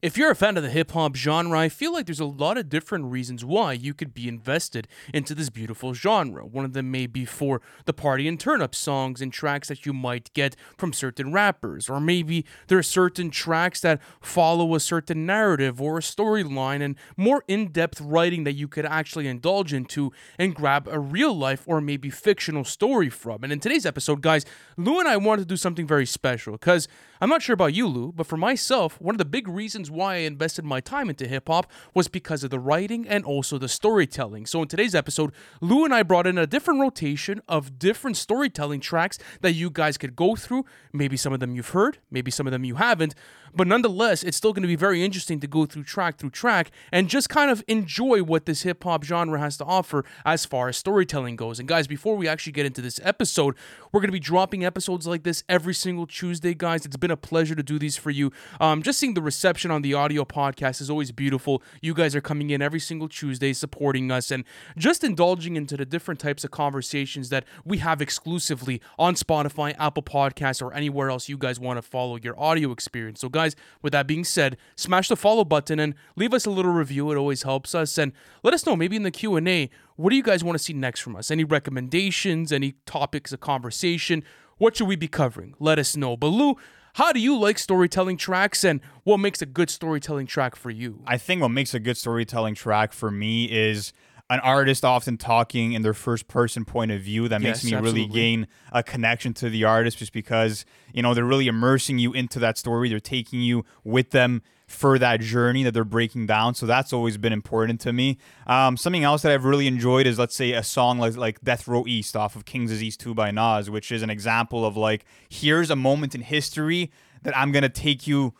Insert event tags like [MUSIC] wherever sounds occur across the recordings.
If you're a fan of the hip hop genre, I feel like there's a lot of different reasons why you could be invested into this beautiful genre. One of them may be for the party and turn up songs and tracks that you might get from certain rappers, or maybe there are certain tracks that follow a certain narrative or a storyline and more in depth writing that you could actually indulge into and grab a real life or maybe fictional story from. And in today's episode, guys, Lou and I wanted to do something very special because I'm not sure about you, Lou, but for myself, one of the big reasons why I invested my time into hip hop was because of the writing and also the storytelling. So in today's episode, Lou and I brought in a different rotation of different storytelling tracks that you guys could go through. Maybe some of them you've heard, maybe some of them you haven't, but nonetheless, it's still going to be very interesting to go through track through track and just kind of enjoy what this hip hop genre has to offer as far as storytelling goes. And guys, before we actually get into this episode, we're going to be dropping episodes like this every single Tuesday, guys. It's been a pleasure to do these for you. Um, just seeing the reception on the audio podcast is always beautiful. You guys are coming in every single Tuesday supporting us and just indulging into the different types of conversations that we have exclusively on Spotify, Apple Podcasts, or anywhere else you guys want to follow your audio experience. So, guys, with that being said, smash the follow button and leave us a little review. It always helps us. And let us know maybe in the Q&A, what do you guys want to see next from us? Any recommendations, any topics of conversation? What should we be covering? Let us know. But Lou, how do you like storytelling tracks and what makes a good storytelling track for you? I think what makes a good storytelling track for me is an artist often talking in their first person point of view that makes Yes, me really gain a connection to the artist just because you know they're really immersing you into that story. They're taking you with them for that journey that they're breaking down. So that's always been important to me. Um, something else that i've really enjoyed is let's say a song like, like death row east off of king's disease 2 by nas which is an example of like here's a moment in history that i'm gonna take you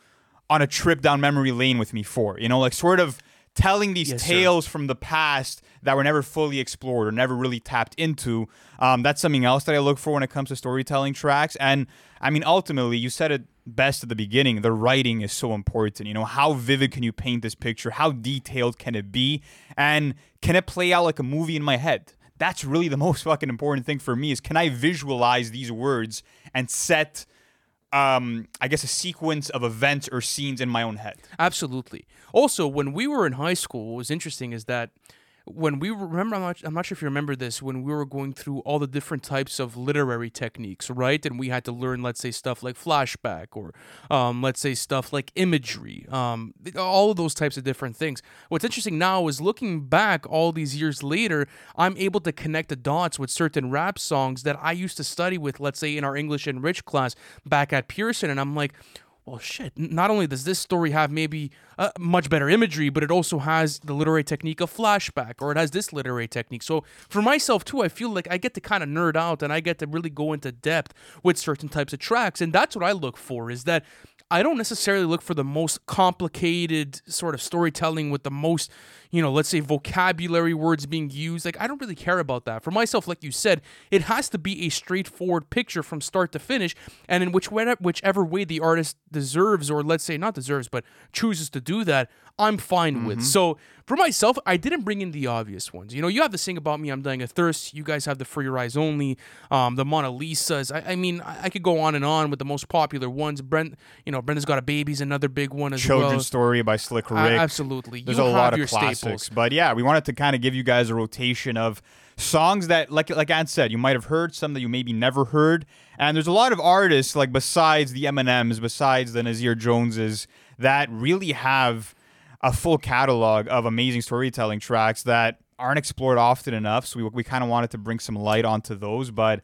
on a trip down memory lane with me for you know like sort of telling these Yes, sir. tales from the past that were never fully explored or never really tapped into. Um, that's something else that I look for when it comes to storytelling tracks. And I mean, ultimately, you said it best at the beginning. The writing is so important. You know, how vivid can you paint this picture? How detailed can it be? And can it play out like a movie in my head? That's really the [LAUGHS] most fucking important thing for me is can I visualize these words and set um I guess a sequence of events or scenes in my own head. Absolutely. Also, when we were in high school, what was interesting is that when we remember, I'm not, I'm not sure if you remember this, when we were going through all the different types of literary techniques, right? And we had to learn, let's say, stuff like flashback or um, let's say stuff like imagery, um, all of those types of different things. What's interesting now is looking back all these years later, I'm able to connect the dots with certain rap songs that I used to study with, let's say, in our English and Rich class back at Pearson. And I'm like, well, shit. Not only does this story have maybe uh, much better imagery, but it also has the literary technique of flashback, or it has this literary technique. So for myself too, I feel like I get to kind of nerd out and I get to really go into depth with certain types of tracks, and that's what I look for. Is that I don't necessarily look for the most complicated sort of storytelling with the most, you know, let's say vocabulary words being used. Like, I don't really care about that. For myself, like you said, it has to be a straightforward picture from start to finish, and in which whichever way the artist deserves, or let's say not deserves, but chooses to do that, I'm fine with. So for myself, I didn't bring in the obvious ones. You know, you have this thing about me, I'm dying of thirst. You guys have the For Your Eyes Only, um, the Mona Lisas. I, I mean, I, I could go on and on with the most popular ones. Brent, you know, Brenda's Got a Baby's another big one as Children's well. Story by Slick Rick. Absolutely. There's you a have lot of your classics, staples. but yeah, we wanted to kind of give you guys a rotation of songs that, like like Ant said, you might have heard, some that you maybe never heard, and there's a lot of artists like besides the Eminems, besides the Nasir Joneses, that really have a full catalog of amazing storytelling tracks that aren't explored often enough. So we we kind of wanted to bring some light onto those, but.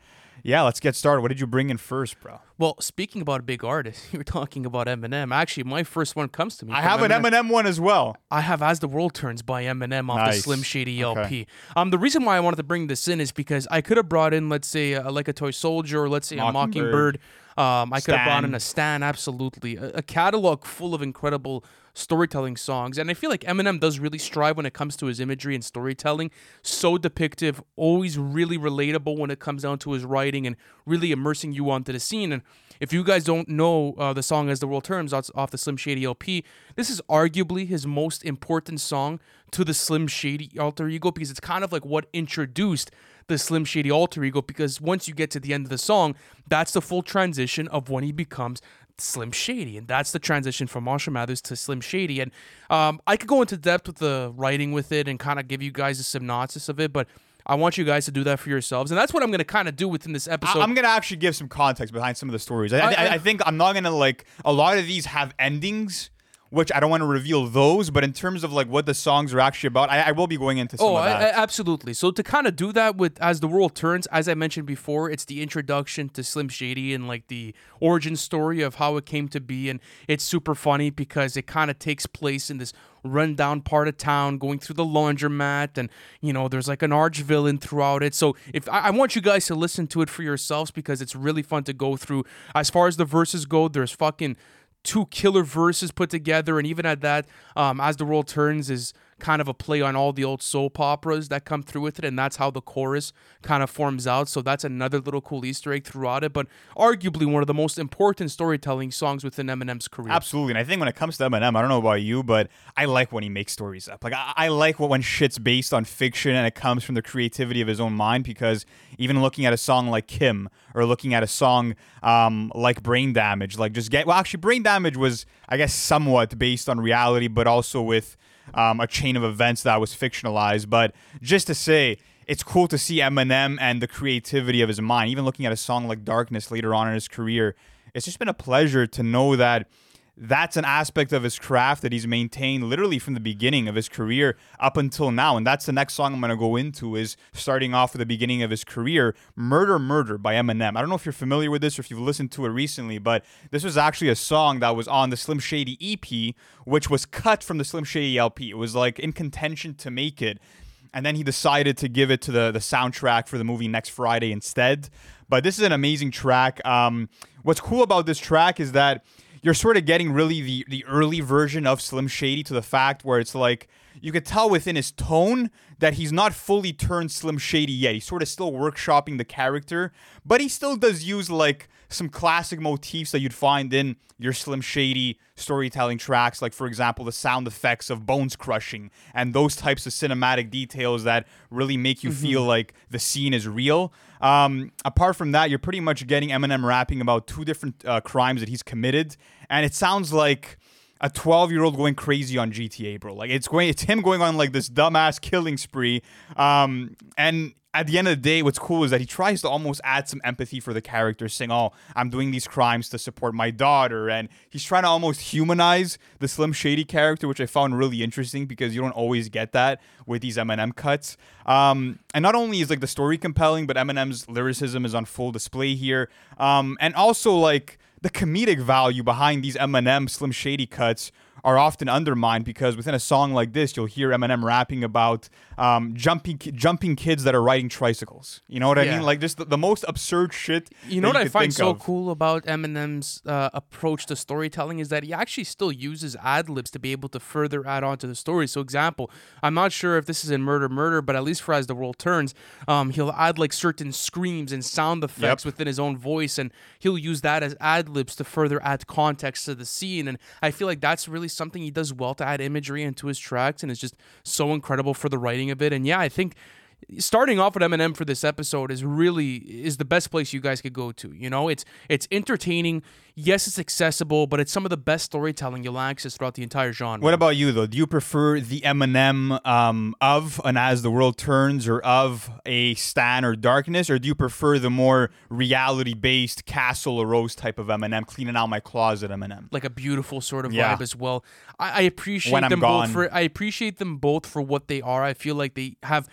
Yeah, let's get started. What did you bring in first, bro? Well, speaking about a big artist, [LAUGHS] you were talking about Eminem. Actually, my first one comes to me. I have an Eminem one as well. I have As the World Turns by Eminem off the Slim Shady Okay. LP. Um, the reason why I wanted to bring this in is because I could have brought in, let's say, a, like a toy soldier, or let's say a Mockingbird. mockingbird. Um, I could have brought in a Stan, absolutely, a, a catalog full of incredible storytelling songs, and I feel like Eminem does really strive when it comes to his imagery and storytelling. So depictive, always really relatable when it comes down to his writing and really immersing you onto the scene. And if you guys don't know uh, the song "As the World Turns" off off the Slim Shady LP, this is arguably his most important song to the Slim Shady alter ego because it's kind of like what introduced the Slim Shady alter ego. Because once you get to the end of the song, that's the full transition of when he becomes Slim Shady, and that's the transition from Marshall Mathers to Slim Shady. And um, I could go into depth with the writing with it and kind of give you guys a synopsis of it, but I want you guys to do that for yourselves, and that's what I'm going to kind of do within this episode. I- I'm gonna actually give some context behind some of the stories. I, I, I- I think I'm not gonna like a lot of these have endings, which I don't want to reveal those. But in terms of like what the songs are actually about, I, I will be going into some Oh, I, that. I- absolutely. So to kind of do that with as the world turns, as I mentioned before, it's the introduction to Slim Shady and like the origin story of how it came to be, and it's super funny because it kind of takes place in this rundown part of town, going through the laundromat, and you know there's like an arch villain throughout it. So if I, I want you guys to listen to it for yourselves because it's really fun to go through. As far as the verses go, there's fucking two killer verses put together, and even at that, um, as the world turns is kind of a play on all the old soap operas that come through with it, and that's how the chorus kind of forms out. So that's another little cool Easter egg throughout it, but arguably one of the most important storytelling songs within Eminem's career. Absolutely, and I think when it comes to Eminem, I don't know about you, but I like when he makes stories up. Like I, I like when shit's based on fiction and it comes from the creativity of his own mind. Because even looking at a song like Kim or looking at a song um, like Brain Damage, like just get well, actually, Brain Damage was I guess somewhat based on reality, but also with um, a chain of events that was fictionalized. But just to say. It's cool to see Eminem and the creativity of his mind. Even looking at a song like Darkness later on in his career, it's just been a pleasure to know that that's an aspect of his craft that he's maintained literally from the beginning of his career up until now and that's the next song i'm going to go into is starting off with the beginning of his career murder murder by eminem i don't know if you're familiar with this or if you've listened to it recently but this was actually a song that was on the slim shady ep which was cut from the slim shady lp it was like in contention to make it and then he decided to give it to the the soundtrack for the movie next Friday instead. But this is an amazing track. Um, what's cool about this track is that you're sort of getting really the the early version of Slim Shady to the fact where it's like you could tell within his tone that he's not fully turned Slim Shady yet. He's sort of still workshopping the character, but he still does use like some classic motifs that you'd find in your Slim Shady storytelling tracks, like for example the sound effects of bones crushing and those types of cinematic details that really make you feel like the scene is real. Um, apart from that, you're pretty much getting Eminem rapping about two different uh, crimes that he's committed, and it sounds like a 12 year old going crazy on GTA, bro. Like it's going, it's him going on like this dumbass killing spree. Um, and at the end of the day, what's cool is that he tries to almost add some empathy for the character, saying, "Oh, I'm doing these crimes to support my daughter," and he's trying to almost humanize the Slim Shady character, which I found really interesting because you don't always get that with these Eminem cuts. Um, and not only is like the story compelling, but Eminem's lyricism is on full display here, um, and also like the comedic value behind these Eminem Slim Shady cuts are often undermined because within a song like this, you'll hear Eminem rapping about um, jumping jumping kids that are riding tricycles. You know what I mean? Like just the, the most absurd shit. You know what I find so of. cool about Eminem's uh, approach to storytelling is that he actually still uses ad libs to be able to further add on to the story. So, example, I'm not sure if this is in Murder Murder, but at least for As the World Turns, um, he'll add like certain screams and sound effects Yep. within his own voice, and he'll use that as ad libs to further add context to the scene. And I feel like that's really something he does well to add imagery into his tracks, and it's just so incredible for the writing of it. And yeah, I think starting off with Eminem for this episode is really is the best place you guys could go to. You know, it's it's entertaining. Yes, it's accessible, but it's some of the best storytelling you'll access throughout the entire genre. What about you though? Do you prefer the Eminem um, of an As the World Turns or of a Stan or Darkness, or do you prefer the more reality-based Castle or Rose type of Eminem, cleaning out my closet Eminem? like a beautiful sort of Yeah. vibe as well. I, I appreciate them gone. both for I appreciate them both for what they are. I feel like they have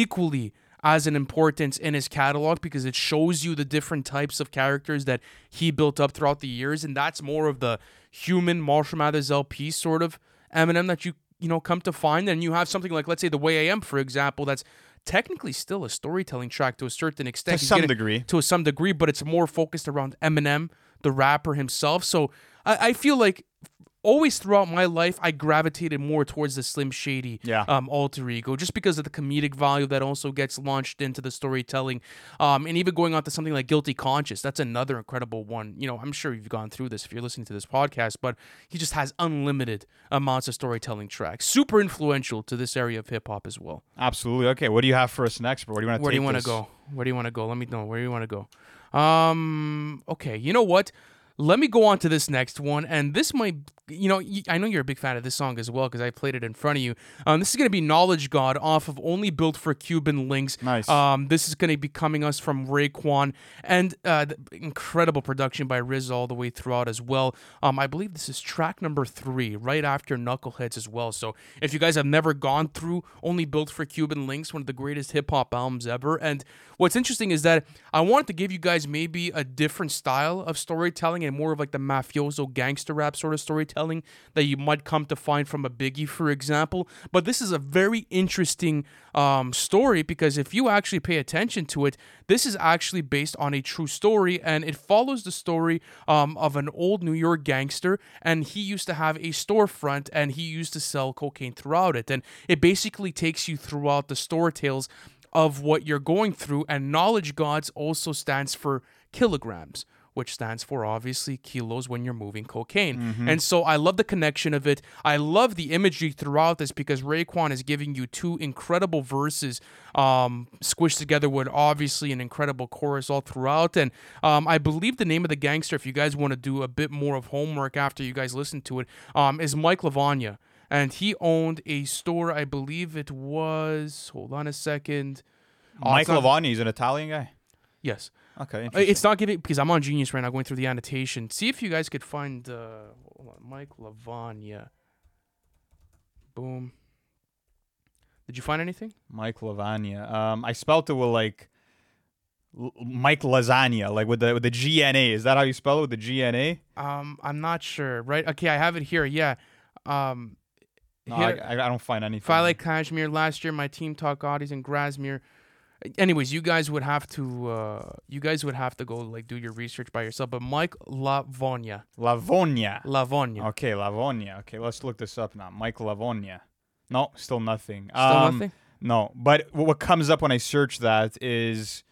equally as an importance in his catalog because it shows you the different types of characters that he built up throughout the years, and that's more of the human Marshall Mathers LP sort of Eminem that you you know come to find. And you have something like let's say the Way I Am, for example, that's technically still a storytelling track to a certain extent. To He's some getting- degree. to some degree, but it's more focused around Eminem, the rapper himself. So I, I feel like always throughout my life, I gravitated more towards the Slim Shady Yeah. um, alter ego, just because of the comedic value that also gets launched into the storytelling. Um, and even going on to something like Guilty Conscious, that's another incredible one. You know, I'm sure you've gone through this if you're listening to this podcast, but he just has unlimited amounts of storytelling tracks. Super influential to this area of hip hop as well. Absolutely. Okay, what do you have for us next? Bro? Where do you want to Where do you want to go? Where do you want to go? Let me know. Where do you want to go? Um. Okay. You know what? Let me go on to this next one, and this might, you know, I know you're a big fan of this song as well because I played it in front of you. Um, this is gonna be Knowledge God off of Only Built for Cuban Links. Nice. Um, this is gonna be coming us from Raekwon, and uh, the incredible production by RZA all the way throughout as well. Um, I believe this is track number three, right after Knuckleheads as well. So if you guys have never gone through Only Built for Cuban Links, one of the greatest hip hop albums ever, and what's interesting is that I wanted to give you guys maybe a different style of storytelling and more of like the mafioso gangster rap sort of storytelling that you might come to find from a Biggie, for example. But this is a very interesting um, story because if you actually pay attention to it, this is actually based on a true story and it follows the story um, of an old New York gangster and he used to have a storefront and he used to sell cocaine throughout it. And it basically takes you throughout the story tales of what you're going through. And knowledge gods also stands for kilograms, which stands for obviously kilos when you're moving cocaine. And so I love the connection of it. I love the imagery throughout this because Raekwon is giving you two incredible verses um, squished together with obviously an incredible chorus all throughout. And um, I believe the name of the gangster, if you guys want to do a bit more of homework after you guys listen to it, um, is Mike Lavagna and he owned a store. I believe it was. Hold on a second. Mike Lavagna, he's an Italian guy. Yes, Okay, it's not giving because I'm on Genius right now, going through the annotation. See if you guys could find uh, Mike Lavagna. Boom. Did you find anything? Mike Lavagna. Um, I spelt it with like L- Mike Lasagna, like with the with the G N A. Is that how you spell it with the G N A? Um, I'm not sure. Right? Okay, I have it here. Yeah. Um, No, here- I, I don't find anything. Like Kashmir last year, my team talk Audis and Grasmere. Anyways, you guys would have to uh, you guys would have to go like do your research by yourself. But Mike Lavonia, Lavonia. Lavonia, Okay, Lavonia. Okay, let's look this up now. Mike Lavonia. No, still nothing. still Um, nothing. No, but what comes up when I search that is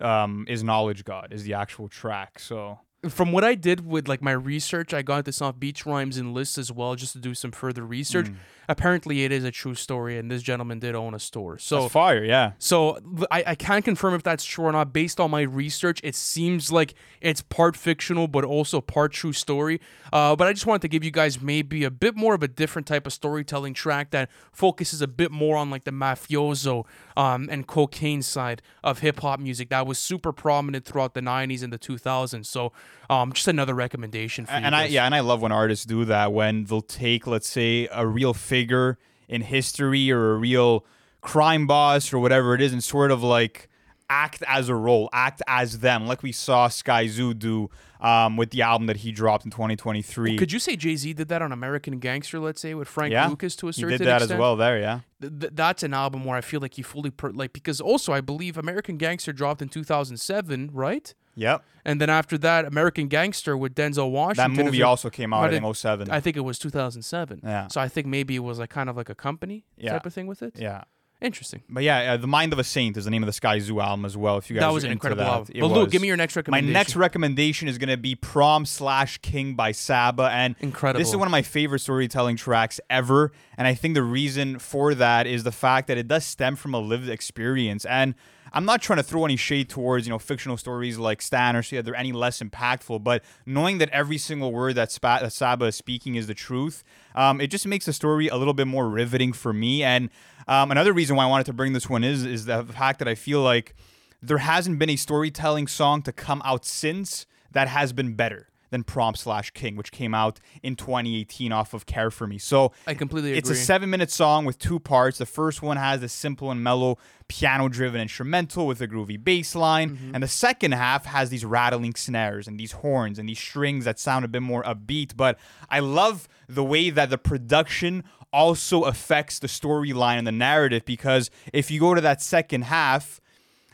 um is Knowledge God is the actual track. So From what I did with like my research, I got this off Beach Rhymes and lists as well, just to do some further research. Mm. Apparently, it is a true story, and this gentleman did own a store. So that's fire, yeah. So I, I can't confirm if that's true or not. Based on my research, it seems like it's part fictional but also part true story. Uh, but I just wanted to give you guys maybe a bit more of a different type of storytelling track that focuses a bit more on like the mafioso um, and cocaine side of hip hop music that was super prominent throughout the 90s and the 2000s. So um, just another recommendation for you and I guys. yeah, and I love when artists do that when they'll take, let's say, a real figure in history or a real crime boss or whatever it is, and sort of like act as a role, act as them, like we saw Skyzoo do um, with the album that he dropped in 2023. Could you say Jay Z did that on American Gangster, let's say, with Frank yeah, Lucas to a he certain did that extent? as well there, yeah. th- that's an album where I feel like he fully per- like because also I believe American Gangster dropped in 2007, right? Yep. And then after that, American Gangster with Denzel Washington. That movie also came out in it- 07. I think it was 2007. Yeah. So I think maybe it was like kind of like a company Yeah. type of thing with it. yeah. Interesting. But yeah, uh, The Mind of a Saint is the name of the Skyzoo album as well. If you guys That was an incredible that. album. It But Luke, was. give me your next recommendation. My next recommendation is going to be Prom slash King by Saba. And Incredible. this is one of my favorite storytelling tracks ever. And I think the reason for that is the fact that it does stem from a lived experience. And I'm not trying to throw any shade towards, you know, fictional stories like Stan or that they're any less impactful, but knowing that every single word that, Spa- that Saba is speaking is the truth, um, it just makes the story a little bit more riveting for me. And um, another reason why I wanted to bring this one is is the fact that I feel like there hasn't been a storytelling song to come out since that has been better than Prom slash King, which came out in 2018 off of Care for Me. So I completely agree. it's a seven minute song with two parts. The first one has a simple and mellow piano driven instrumental with a groovy bass line. Mm-hmm. And the second half has these rattling snares and these horns and these strings that sound a bit more upbeat. But I love the way that the production also affects the storyline and the narrative because if you go to that second half,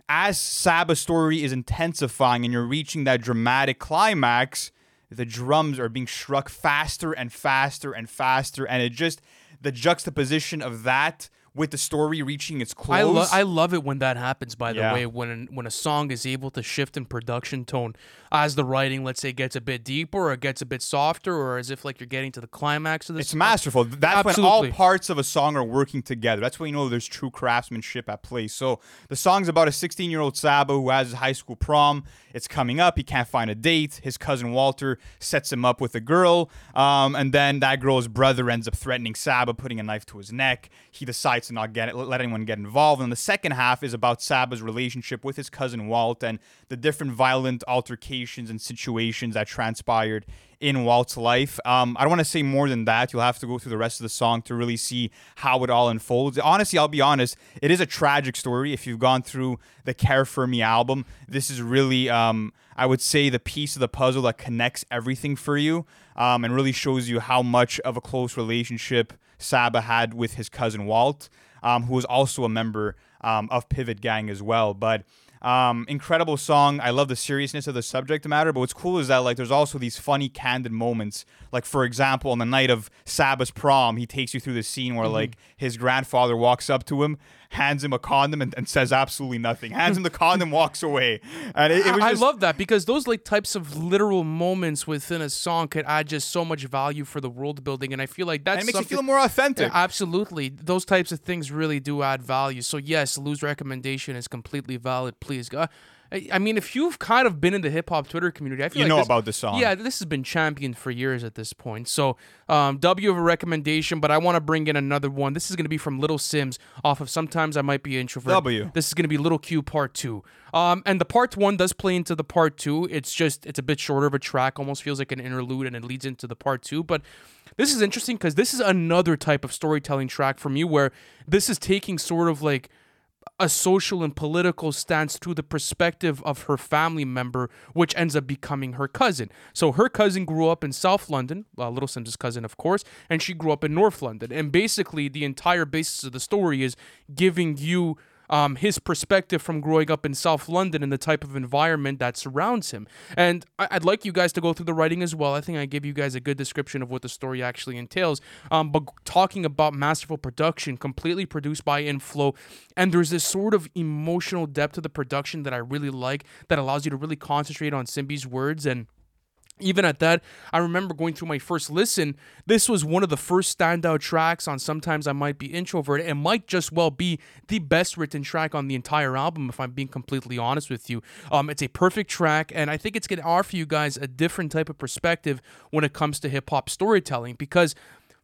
as Saba's story is intensifying and you're reaching that dramatic climax, the drums are being struck faster and faster and faster. And it just, the juxtaposition of that with the story reaching its close. I, lo- I love it when that happens. By the Yeah. way, when when a song is able to shift in production tone as the writing, let's say, gets a bit deeper or it gets a bit softer, or as if like you're getting to the climax of the It's song. masterful. That's when all parts of a song are working together. That's when you know there's true craftsmanship at play. So the song's about a 16 year old Saba who has his high school prom. It's coming up. He can't find a date. His cousin Walter sets him up with a girl. Um, and then that girl's brother ends up threatening Saba, putting a knife to his neck. He decides to not get it, let anyone get involved. And the second half is about Saba's relationship with his cousin Walt and the different violent altercations and situations that transpired in Walt's life. Um, I don't want to say more than that. You'll have to go through the rest of the song to really see how it all unfolds. Honestly, I'll be honest, it is a tragic story. If you've gone through the Care for Me album, this is really, um, I would say, the piece of the puzzle that connects everything for you um, and really shows you how much of a close relationship Saba had with his cousin Walt, um, who was also a member um, of Pivot Gang as well. But um, incredible song. I love the seriousness of the subject matter, but what's cool is that like there's also these funny, candid moments. Like for example, on the night of Saba's prom, he takes you through the scene Mm-hmm. where like his grandfather walks up to him, hands him a condom, and, and says absolutely nothing. Hands him the condom, walks away, and it, it was I just, love that because those like types of literal moments within a song could add just so much value for the world building, and I feel like it makes you feel more authentic. Yeah, absolutely. Those types of things really do add value. So yes, Lou's recommendation is completely valid. Please go. I I mean, if you've kind of been in the hip hop Twitter community, I feel You like know this- about this song. Yeah, this has been championed for years at this point. So, um, W of a recommendation, but I want to bring in another one. This is going to be from Little Simz off of Sometimes I Might Be Introvert. W. This is going to be Little Q Part Two. Um, and the Part One does play into the Part Two. It's just it's a bit shorter of a track, almost feels like an interlude, and it leads into the Part Two. But this is interesting because this is another type of storytelling track from you where this is taking sort of like a social and political stance through the perspective of her family member, which ends up becoming her cousin. So her cousin grew up in South London, uh, Little Simz' cousin, of course, and she grew up in North London. And basically, the entire basis of the story is giving you um, his perspective from growing up in South London and the type of environment that surrounds him. And I- I'd like you guys to go through the writing as well. I think I gave you guys a good description of what the story actually entails. Um, but talking about masterful production, completely produced by Inflo, and there's this sort of emotional depth to the production that I really like that allows you to really concentrate on Simbi's words and even at that, I remember going through my first listen. This was one of the first standout tracks on Sometimes I Might Be Introvert. It might just well be the best written track on the entire album, if I'm being completely honest with you. Um, it's a perfect track, and I think it's going to offer you guys a different type of perspective when it comes to hip hop storytelling because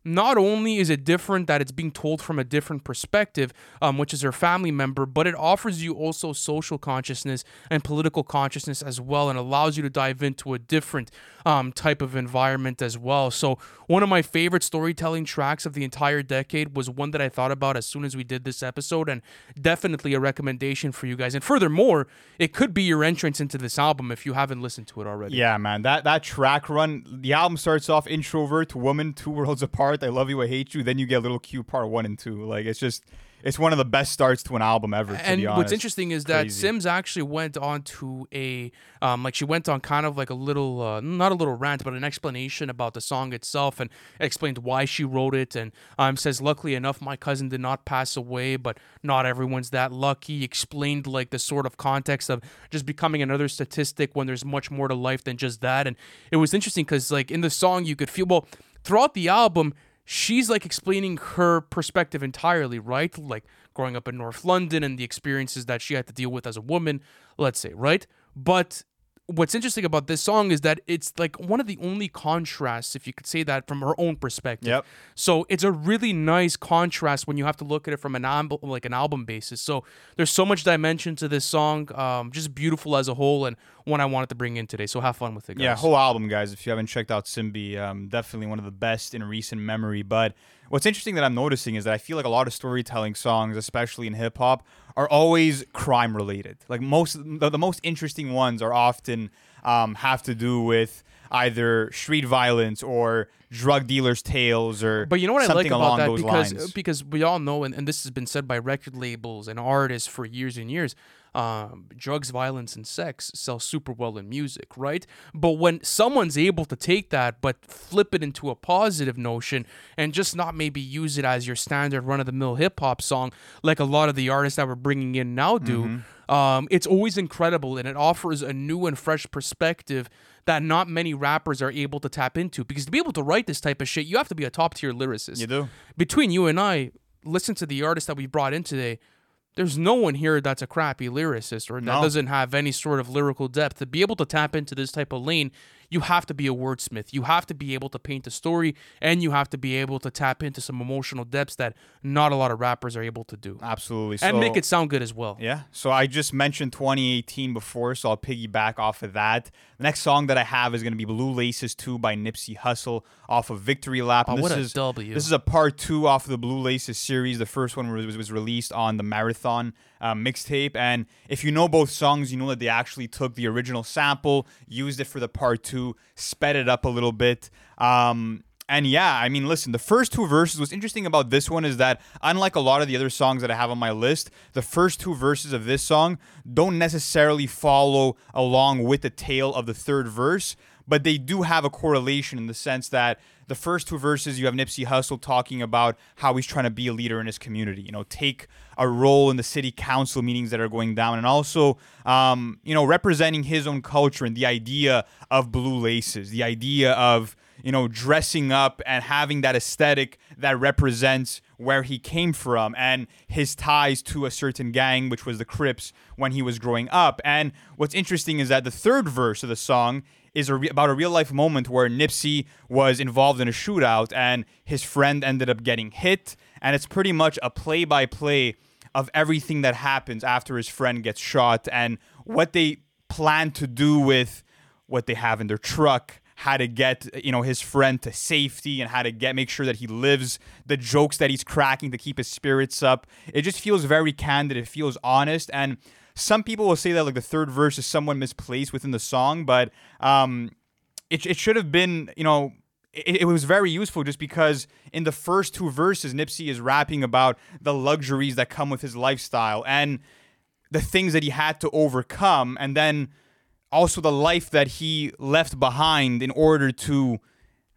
not only is it different that it's being told from a different perspective, um, which is her family member, but it offers you also social consciousness and political consciousness as well, and allows you to dive into a different um, type of environment as well. So, one of my favorite storytelling tracks of the entire decade was one that I thought about as soon as we did this episode, and definitely a recommendation for you guys. And furthermore, it could be your entrance into this album if you haven't listened to it already. Yeah, man, that that track run. The album starts off introvert, woman, two worlds apart. I love you, I hate you. Then you get a little Q part one and two. Like it's just, it's one of the best starts to an album ever. To and be what's interesting is that Crazy. Simz actually went on to a um, like she went on kind of like a little uh, not a little rant but an explanation about the song itself and explained why she wrote it and um, says luckily enough my cousin did not pass away but not everyone's that lucky explained like the sort of context of just becoming another statistic when there's much more to life than just that and it was interesting because like in the song you could feel well throughout the album she's like explaining her perspective entirely, right? Like growing up in North London and the experiences that she had to deal with as a woman, let's say, right? But what's interesting about this song is that it's like one of the only contrasts, if you could say that, from her own perspective. Yep. So it's a really nice contrast when you have to look at it from an album, like an album basis. So there's so much dimension to this song, um, just beautiful as a whole, and one I wanted to bring in today. So have fun with it, guys. Yeah, whole album, guys. If you haven't checked out Simbi, um, definitely one of the best in recent memory. But what's interesting that I'm noticing is that I feel like a lot of storytelling songs, especially in hip hop, are always crime related. Like most, the, the most interesting ones are often um, have to do with either street violence or drug dealers' tales or But you know what I like about that because lines. because we all know and, and this has been said by record labels and artists for years and years. Um, drugs, violence, and sex sell super well in music, right? But when someone's able to take that but flip it into a positive notion and just not maybe use it as your standard run of the mill hip hop song, like a lot of the artists that we're bringing in now do, um, it's always incredible and it offers a new and fresh perspective that not many rappers are able to tap into. Because to be able to write this type of shit, you have to be a top tier lyricist. You do. Between you and I, listen to the artists that we brought in today. There's no one here that's a crappy lyricist or that No. doesn't have any sort of lyrical depth. To be able to tap into this type of lane, you have to be a wordsmith. You have to be able to paint a story and you have to be able to tap into some emotional depths that not a lot of rappers are able to do. Absolutely. and So- make it sound good as well. Yeah. So I just mentioned 2018 before, so I'll piggyback off of that. The next song that I have is going to be Blue Laces 2 by Nipsey Hussle off of Victory Lap. Oh, And what this a is, W. This is a part two off of the Blue Laces series. The first one was, was released on the Marathon uh, mixtape. And if you know both songs, you know that they actually took the original sample, used it for the part two, sped it up a little bit. Um, and yeah, I mean, listen, the first two verses, what's interesting about this one is that, unlike a lot of the other songs that I have on my list, the first two verses of this song don't necessarily follow along with the tail of the third verse, but they do have a correlation in the sense that the first two verses, you have Nipsey Hussle talking about how he's trying to be a leader in his community, you know, take a role in the city council meetings that are going down, and also, um, you know, representing his own culture and the idea of blue laces, the idea of, you know, dressing up and having that aesthetic that represents where he came from and his ties to a certain gang, which was the Crips when he was growing up. And what's interesting is that the third verse of the song is a re- about a real life moment where Nipsey was involved in a shootout and his friend ended up getting hit. And it's pretty much a play by play of everything that happens after his friend gets shot and what they plan to do with what they have in their truck how to get you know his friend to safety and how to get make sure that he lives the jokes that he's cracking to keep his spirits up. It just feels very candid. It feels honest. And some people will say that like the third verse is somewhat misplaced within the song but um it, it should have been you know it, it was very useful just because in the first two verses nipsey is rapping about the luxuries that come with his lifestyle and the things that he had to overcome. And then also the life that he left behind in order to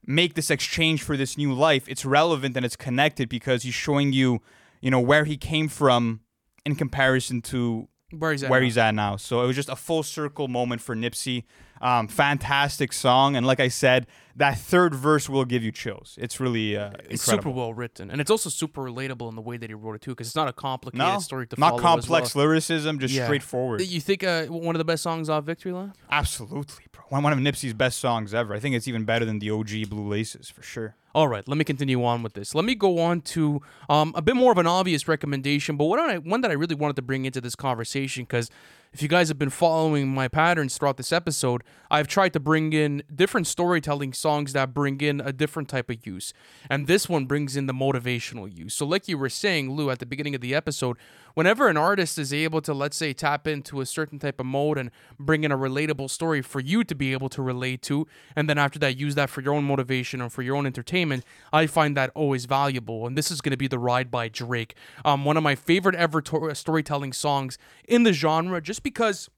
make this exchange for this new life it's relevant and it's connected because he's showing you you know where he came from in comparison to Where he's at where now. he's at now so it was just a full circle moment for nipsey um, fantastic song and like i said that third verse will give you chills it's really uh, It's super well written, and it's also super relatable in the way that he wrote it too, because it's not a complicated no story to not follow. complex as well. lyricism just Yeah. straightforward You think uh, one of the best songs off Victory Lap? absolutely bro one, one of nipsey's best songs ever i think it's even better than the og blue laces for sure All right, let me continue on with this. Let me go on to um, a bit more of an obvious recommendation, but one I, one that I really wanted to bring into this conversation because if you guys have been following my patterns throughout this episode, I've tried to bring in different storytelling songs that bring in a different type of use, and this one brings in the motivational use. So, like you were saying, Lou, at the beginning of the episode, whenever an artist is able to, let's say, tap into a certain type of mode and bring in a relatable story for you to be able to relate to, and then after that, use that for your own motivation or for your own entertainment, I find that always valuable. And this is going to be The Ride by Drake, um, one of my favorite ever to- storytelling songs in the genre, just because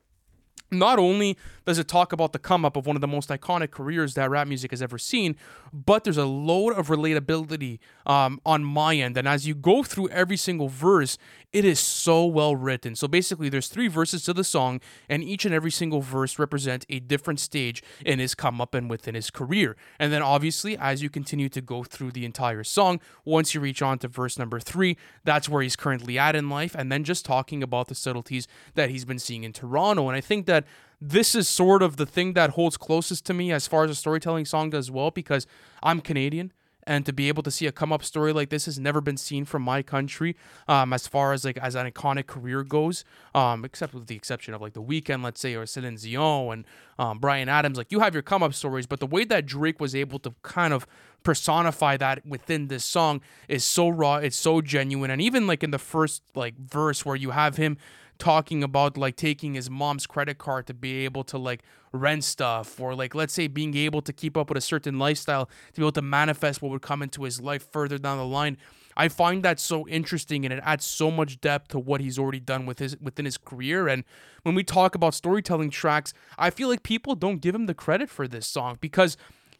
not only does it talk about the come up of one of the most iconic careers that rap music has ever seen, but there's a load of relatability um, on my end. And as you go through every single verse, it is so well written. So basically, there's three verses to the song, and each and every single verse represents a different stage in his come up and within his career. And then obviously, as you continue to go through the entire song, once you reach on to verse number three, that's where he's currently at in life, and then just talking about the subtleties that he's been seeing in Toronto. And I think that this is sort of the thing that holds closest to me as far as a storytelling song does well because I'm Canadian and to be able to see a come up story like this has never been seen from my country um, as far as like as an iconic career goes um, except with the exception of like the Weeknd let's say or Celine Dion and um, Bryan Adams like you have your come up stories but the way that Drake was able to kind of personify that within this song is so raw, it's so genuine. And even like in the first like verse where you have him talking about like taking his mom's credit card to be able to like rent stuff or like let's say being able to keep up with a certain lifestyle to be able to manifest what would come into his life further down the line I find that so interesting and it adds so much depth to what he's already done with his within his career. And when we talk about storytelling tracks, I feel like people don't give him the credit for this song because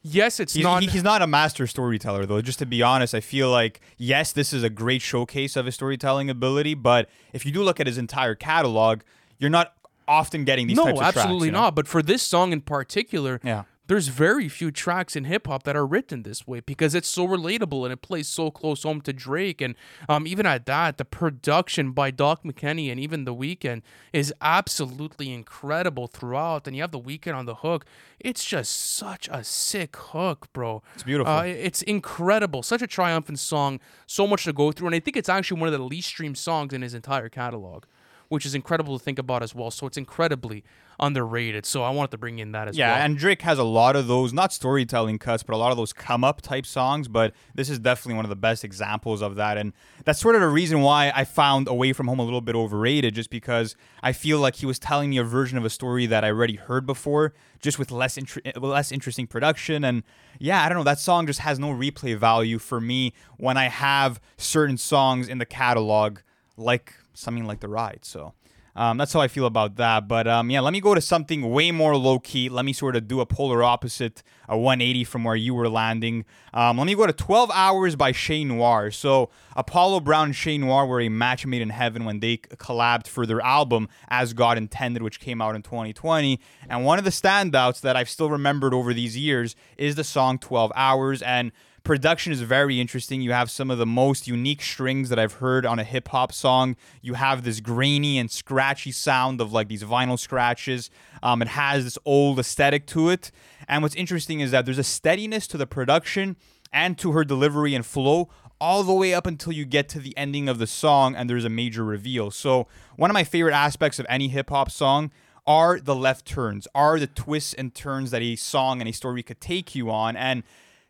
yes, it's He's, not he- he's not a master storyteller, though. Just to be honest, I feel like yes, this is a great showcase of his storytelling ability. But if you do look at his entire catalog, you're not often getting these no, types of tracks. absolutely you know? not. But for this song in particular, Yeah. There's very few tracks in hip hop that are written this way because it's so relatable and it plays so close home to Drake. And um, even at that, the production by Doc McKinney and even The Weeknd is absolutely incredible throughout. And you have The Weeknd on the hook. It's just such a sick hook, bro. It's beautiful. Uh, it's incredible. Such a triumphant song. So much to go through. And I think it's actually one of the least streamed songs in his entire catalog. Which is incredible to think about as well. So it's incredibly underrated. So I wanted to bring in that as Yeah, well. Yeah, and Drake has a lot of those, not storytelling cuts, but a lot of those come up type songs. But this is definitely one of the best examples of that. And that's sort of the reason why I found Away From Home a little bit overrated, just because I feel like he was telling me a version of a story that I already heard before, just with less, less interesting production. And yeah, I don't know, that song just has no replay value for me when I have certain songs in the catalog, like something like The Ride. So. Um, that's how I feel about that. But um, yeah, let me go to something way more low key. Let me sort of do a polar opposite, a 180 from where you were landing. Um, let me go to 12 Hours by Che Noir. So Apollo Brown and Che Noir were a match made in heaven when they collabed for their album As God Intended, which came out in 2020. And one of the standouts that I've still remembered over these years is the song 12 Hours. And production is very interesting. You have some of the most unique strings that I've heard on a hip hop song. You have this grainy and scratchy sound of like these vinyl scratches. Um, it has this old aesthetic to it. And what's interesting is that there's a steadiness to the production and to her delivery and flow all the way up until you get to the ending of the song and there's a major reveal. So, one of my favorite aspects of any hip hop song are the left turns, are the twists and turns that a song and a story could take you on. And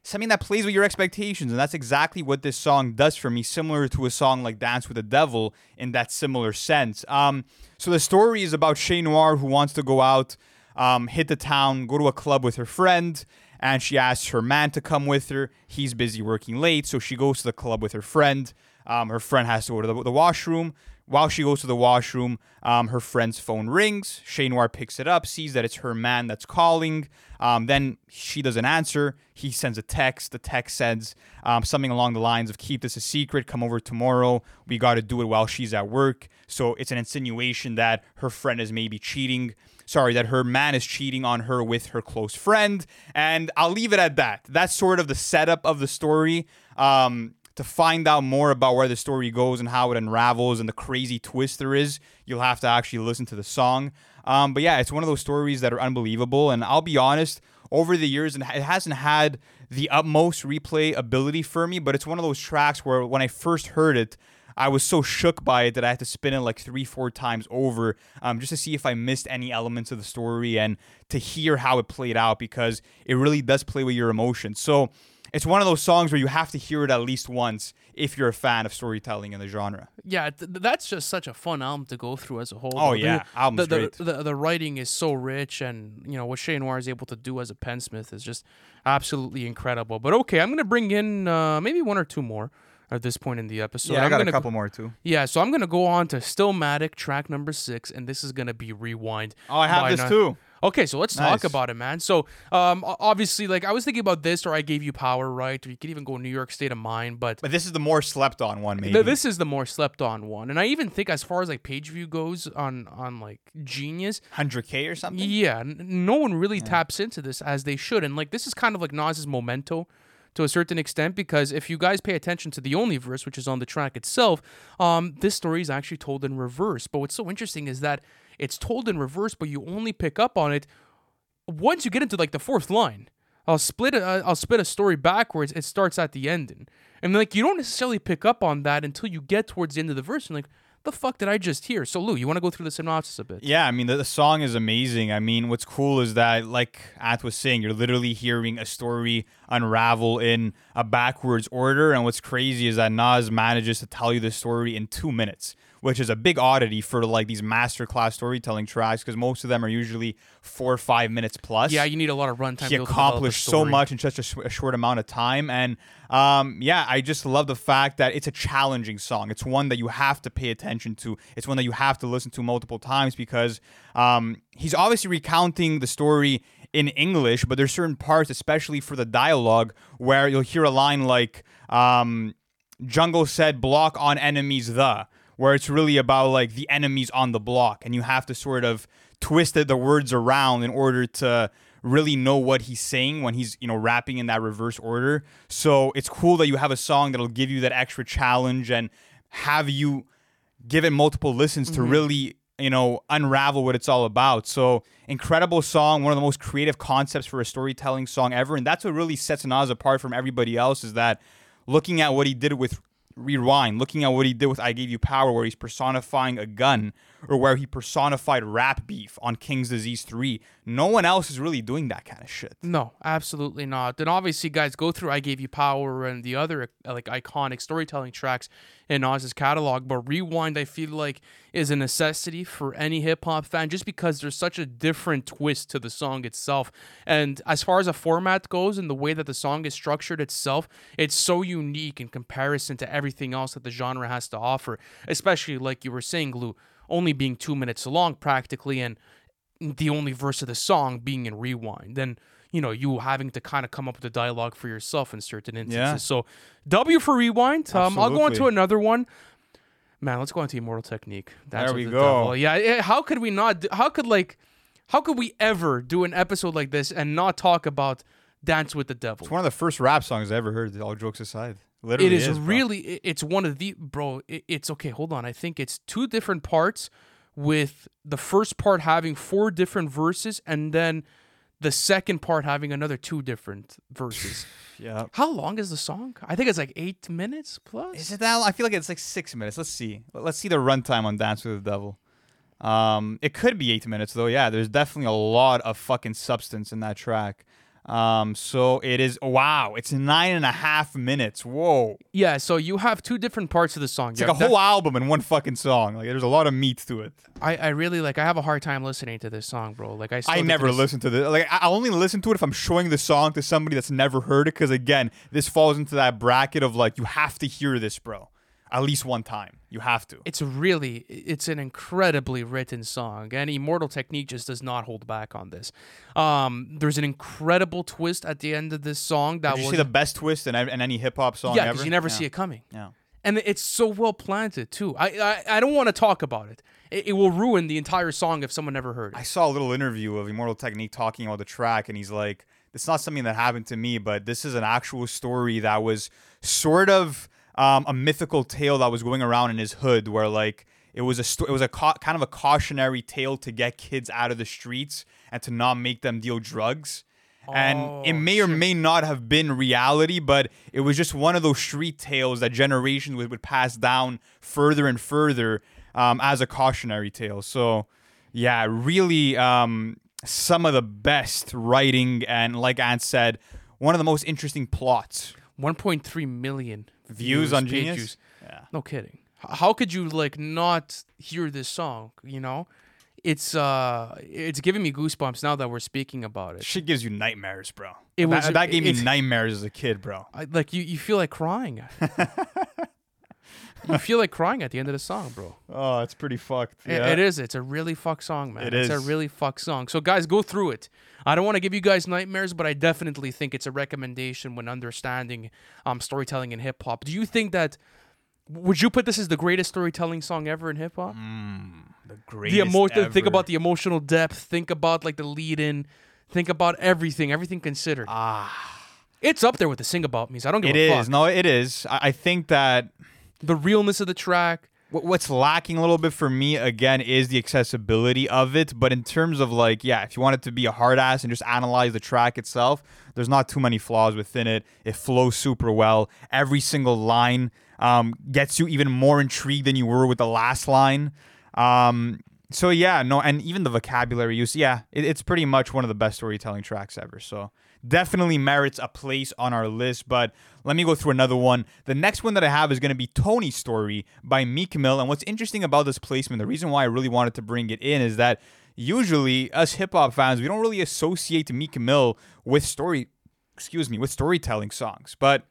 something that plays with your expectations. And that's exactly what this song does for me, similar to a song like Dance with the Devil in that similar sense. Um, so the story is about Che Noir who wants to go out, um, hit the town, go to a club with her friend. And she asks her man to come with her. He's busy working late, so she goes to the club with her friend. Um, her friend has to go to the, the washroom. While she goes to the washroom, um, her friend's phone rings. Che Noir picks it up, sees that it's her man that's calling. Um, then she doesn't answer. He sends a text. The text says um, something along the lines of "Keep this a secret. Come over tomorrow. We got to do it while she's at work." So it's an insinuation that her friend is maybe cheating. Sorry, that her man is cheating on her with her close friend. And I'll leave it at that. That's sort of the setup of the story. Um, to find out more about where the story goes and how it unravels and the crazy twist there is, you'll have to actually listen to the song. Um, but yeah, it's one of those stories that are unbelievable. And I'll be honest, over the years, and it hasn't had the utmost replay ability for me, but it's one of those tracks where when I first heard it, I was so shook by it that I had to spin it like three, four times over um, just to see if I missed any elements of the story and to hear how it played out because it really does play with your emotions. So it's one of those songs where you have to hear it at least once if you're a fan of storytelling in the genre. Yeah, th- th- that's just such a fun album to go through as a whole. Oh, though. yeah, the, album's the, great. The, the the writing is so rich, and you know what Che Noir is able to do as a pensmith is just absolutely incredible. But okay, I'm gonna bring in uh, maybe one or two more at this point in the episode. yeah, I I'm got a couple more too. Yeah, so I'm gonna go on to Stillmatic track number six, and this is gonna be Rewind. Oh, I have this Ni- too. Okay, so let's Nice. talk about it, man. So, um, obviously, like I was thinking about this, or I gave you Power, right? Or you could even go New York State of Mind, but But this is the more slept on one, maybe. Th- this is the more slept on one, and I even think as far as like page view goes on on like Genius, 100K or something? yeah, n- no one really taps into this as they should, and like this is kind of like Nas's memento to a certain extent because if you guys pay attention to the only verse, which is on the track itself, um, this story is actually told in reverse. But what's so interesting is that it's told in reverse, but you only pick up on it once you get into like the fourth line. I'll split it. Uh, I'll split a story backwards. It starts at the ending, and like you don't necessarily pick up on that until you get towards the end of the verse. And like, the fuck did I just hear? So Lou, you want to go through the synopsis a bit? Yeah, I mean the, the song is amazing. I mean, what's cool is that, like Ath was saying, you're literally hearing a story unravel in a backwards order. And what's crazy is that Nas manages to tell you the story in two minutes, which is a big oddity for like these masterclass storytelling tracks because most of them are usually four or five minutes plus. Yeah, you need a lot of runtime. he to be able to develop a accomplished so much in such a, sh- a short amount of time and um, yeah i just love the fact that it's a challenging song it's one that you have to pay attention to it's one that you have to listen to multiple times because um, he's obviously recounting the story in english but there's certain parts especially for the dialogue where you'll hear a line like um, jungle said block on enemies the where it's really about like the enemies on the block and you have to sort of twist the words around in order to really know what he's saying when he's you know rapping in that reverse order. So it's cool that you have a song that'll give you that extra challenge and have you give it multiple listens to mm-hmm. really you know unravel what it's all about. So incredible song one of the most creative concepts for a storytelling song ever and that's what really sets Nas apart from everybody else is that looking at what he did with rewind looking at what he did with i gave you power where he's personifying a gun or where he personified rap beef on king's disease 3 no one else is really doing that kind of shit No, absolutely not. And obviously, guys, go through "I Gave You Power" and the other uh, like iconic storytelling tracks in Nas's catalog. But "Rewind," I feel like, is a necessity for any hip hop fan, just because there's such a different twist to the song itself. And as far as a format goes, and the way that the song is structured itself, it's so unique in comparison to everything else that the genre has to offer. Especially like you were saying, Lou, only being two minutes long practically, and the only verse of the song being in rewind then you know you having to kind of come up with the dialogue for yourself in certain instances. Yeah. so w for rewind. Um, i'll go on to another one. Man let's go on to immortal technique. That's There we the go. devil- yeah eh, how could we not do, how could like how could we ever do an episode like this and not talk about dance with the devil? It's one of the first rap songs i ever heard all jokes aside literally it is, bro. really i- it's one of the bro it's okay hold on i think it's two different parts with the first part having four different verses and then the second part having another two different verses [LAUGHS] yeah how long is the song i think it's like eight minutes plus Is it that? I feel like it's like six minutes. Let's see. Let's see the runtime on Dance with the Devil. Um, it could be eight minutes though. Yeah, there's definitely a lot of fucking substance in that track. Um, so it is. Wow, it's nine and a half minutes. Whoa, yeah so you have two different parts of the song it's like a whole album in one fucking song. Like there's a lot of meat to it. I, I really like i have a hard time listening to this song bro like i I never this- listen to this. Like I I only listen to it if I'm showing the song to somebody that's never heard it. Because again, this falls into that bracket of like you have to hear this, bro, at least one time. You have to. it's really it's an incredibly written song and immortal technique just does not hold back on this um there's an incredible twist at the end of this song that Did you was see the best twist in, in any hip hop song yeah because you never Yeah. see it coming Yeah. and it's so well planted too i i, I don't want to talk about it. it it will ruin the entire song if someone never heard it I saw a little interview of Immortal Technique talking about the track, and he's like, "It's not something that happened to me, but this is an actual story that was sort of um, a mythical tale that was going around in his hood, where like it was a sto- it was a ca- kind of a cautionary tale to get kids out of the streets and to not make them deal drugs." And it Oh, may or may not have been reality, but it was just one of those street tales that generations would, would pass down further and further um, as a cautionary tale. So, yeah, really um, some of the best writing and, like Ant said, one of the most interesting plots. 1.3 million Views on page Genius? views. Yeah. No kidding. How could you like not hear this song? You know, it's uh, it's giving me goosebumps now that we're speaking about it. Shit gives you nightmares, bro. It that, was- that gave me nightmares as a kid, bro. I, like you, you feel like crying. [LAUGHS] you feel like crying at the end of the song, bro. Oh, it's pretty fucked. It- it is. It's a really fuck song, man. It it's a really fuck song. So guys, go through it. I don't want to give you guys nightmares, but I definitely think it's a recommendation when understanding um storytelling in hip hop. Do you think that? Would you put this as the greatest storytelling song ever in hip hop? The the greatest emo- Think about the emotional depth. Think about like the lead in. Think about everything. Everything considered. Ah, it's up there with the sing about me. I don't give it a is. fuck. No, it is. I, I think that The realness of the track, What's lacking a little bit for me again is the accessibility of it. But in terms of like, yeah, if you want it to be a hard ass and just analyze the track itself, there's not too many flaws within it. It flows super well. Every single line um, gets you even more intrigued than you were with the last line. Um, so yeah, no, and even the vocabulary use, yeah, it, it's pretty much one of the best storytelling tracks ever. So definitely merits a place on our list. But let me go through another one. The next one that I have is going to be Tony's Story by Meek Mill. And what's interesting about this placement, the reason why I really wanted to bring it in is that usually us hip hop fans, we don't really associate Meek Mill with story, excuse me, with storytelling songs. But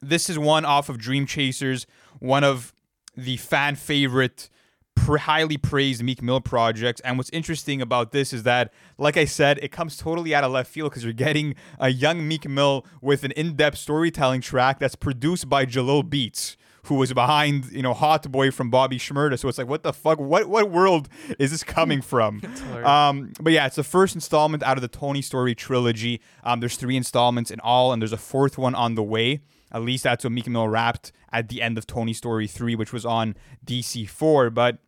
this is one off of Dream Chasers, one of the fan favorite, highly praised Meek Mill project. And what's interesting about this is that, like I said, it comes totally out of left field because you're getting a young Meek Mill with an in-depth storytelling track that's produced by Jahlil Beats. Who was behind, you know, Hot Boy from Bobby Shmurda. So it's like, what the fuck? What what world is this coming from? [LAUGHS] Um, but yeah, it's the first installment out of the Tony Story trilogy. Um, there's three installments in all, and there's a fourth one on the way. At least that's what Meek Mill rapped at the end of Tony Story 3, which was on DC4. But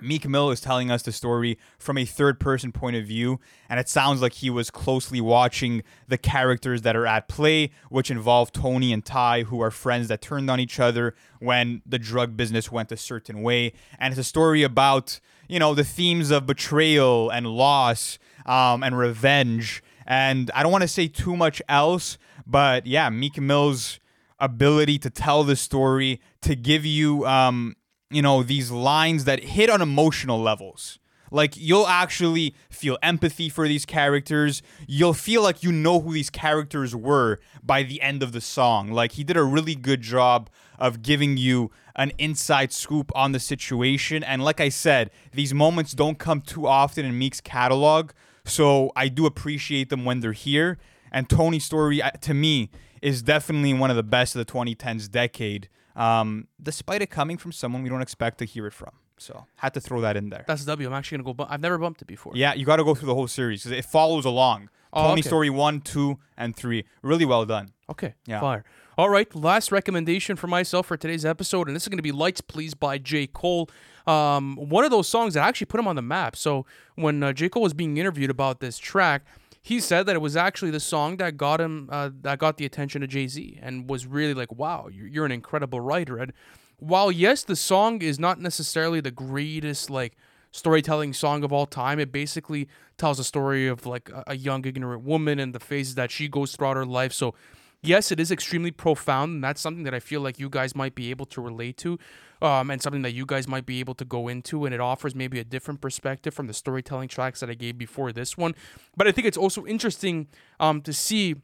Meek Mill is telling us the story from a third person point of view, and it sounds like he was closely watching the characters that are at play, which involve Tony and Ty, who are friends that turned on each other when the drug business went a certain way. And it's a story about, you know, the themes of betrayal and loss um, and revenge. And I don't want to say too much else, but yeah, Meek Mill's ability to tell the story, to give you, um, you know, these lines that hit on emotional levels. Like you'll actually feel empathy for these characters. You'll feel like you know who these characters were by the end of the song. Like he did a really good job of giving you an inside scoop on the situation. And like I said, these moments don't come too often in Meek's catalog. So I do appreciate them when they're here. And Tony's story, uh, to me, is definitely one of the best of the 2010s decade, um, despite it coming from someone we don't expect to hear it from. So had to throw that in there. That's a W. I'm actually gonna go. Bu- I've never bumped it before. Yeah, you got to go through the whole series because it follows along. Oh, Tony okay. Story 1, 2, and 3. Really well done. Okay. Yeah. Fire. All right. Last recommendation for myself for today's episode, and this is going to be "Lights Please" by J. Cole. Um, one of those songs that actually put him on the map. So when uh, J. Cole was being interviewed about this track, he said that it was actually the song that got him uh, that got the attention of Jay Z, and was really like, "Wow, you're, an incredible writer." And while yes, the song is not necessarily the greatest like storytelling song of all time. It basically tells a story of like a, a young ignorant woman and the phases that she goes throughout her life. So yes, it is extremely profound, and that's something that I feel like you guys might be able to relate to, um, and something that you guys might be able to go into, and it offers maybe a different perspective from the storytelling tracks that I gave before this one. But I think it's also interesting um, to see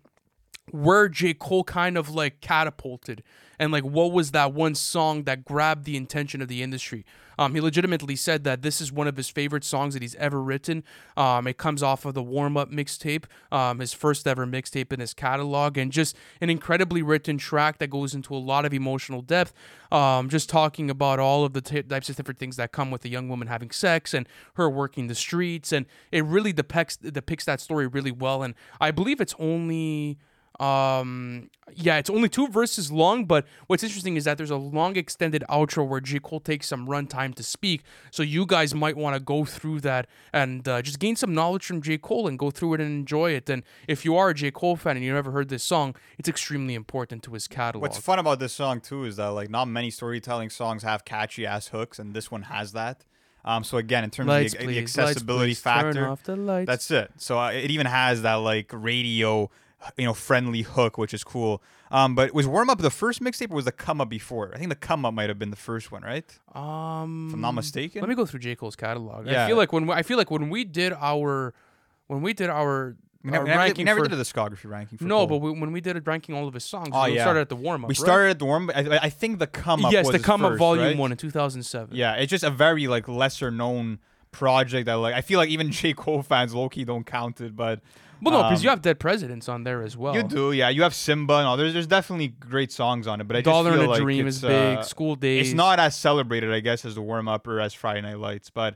where J. Cole kind of like catapulted and like what was that one song that grabbed the attention of the industry. Um, he legitimately said that this is one of his favorite songs that he's ever written. Um, it comes off of the warm up mixtape, um, his first ever mixtape in his catalog, and just an incredibly written track that goes into a lot of emotional depth. Um, just talking about all of the t- types of different things that come with a young woman having sex and her working the streets, and it really depicts depicts that story really well. And I believe it's only um yeah it's only two verses long but what's interesting is that there's a long extended outro where j. Cole takes some runtime to speak. So you guys might want to go through that and uh, just gain some knowledge from j. Cole and go through it and enjoy it. And if you are a j. Cole fan and you never heard this song it's extremely important to his catalog. What's fun about this song too is that like not many storytelling songs have catchy ass hooks, and this one has that. Um, so again, in terms lights of the, the accessibility turn factor, that's it. So uh, it even has that like radio, you know, friendly hook, which is cool. Um, but was warm up the first mixtape or was the come up before? I think the come up might have been the first one, right? um If I'm not mistaken. Let me go through J Cole's catalog. I feel like when we, I feel like when we did our when we did our, we never, we never, ranking we never for, did a discography ranking. For no, Cole. but we, when we did a ranking all of his songs, Oh, we yeah. started at the warm up. we started at the warm. I, I think the come up. Yes, was the his come up first, volume right? one in 2007. Yeah, it's just a very like lesser known project that like I feel like even [LAUGHS] J Cole fans low key don't count it, but Well, no, because um, you have Dead Presidents on there as well. You do, yeah. You have Simba and all. There's there's definitely great songs on it, but I Dollar just and a like Dream it's, is big. uh, School Days. It's not as celebrated, I guess, as the warm up or as Friday Night Lights, but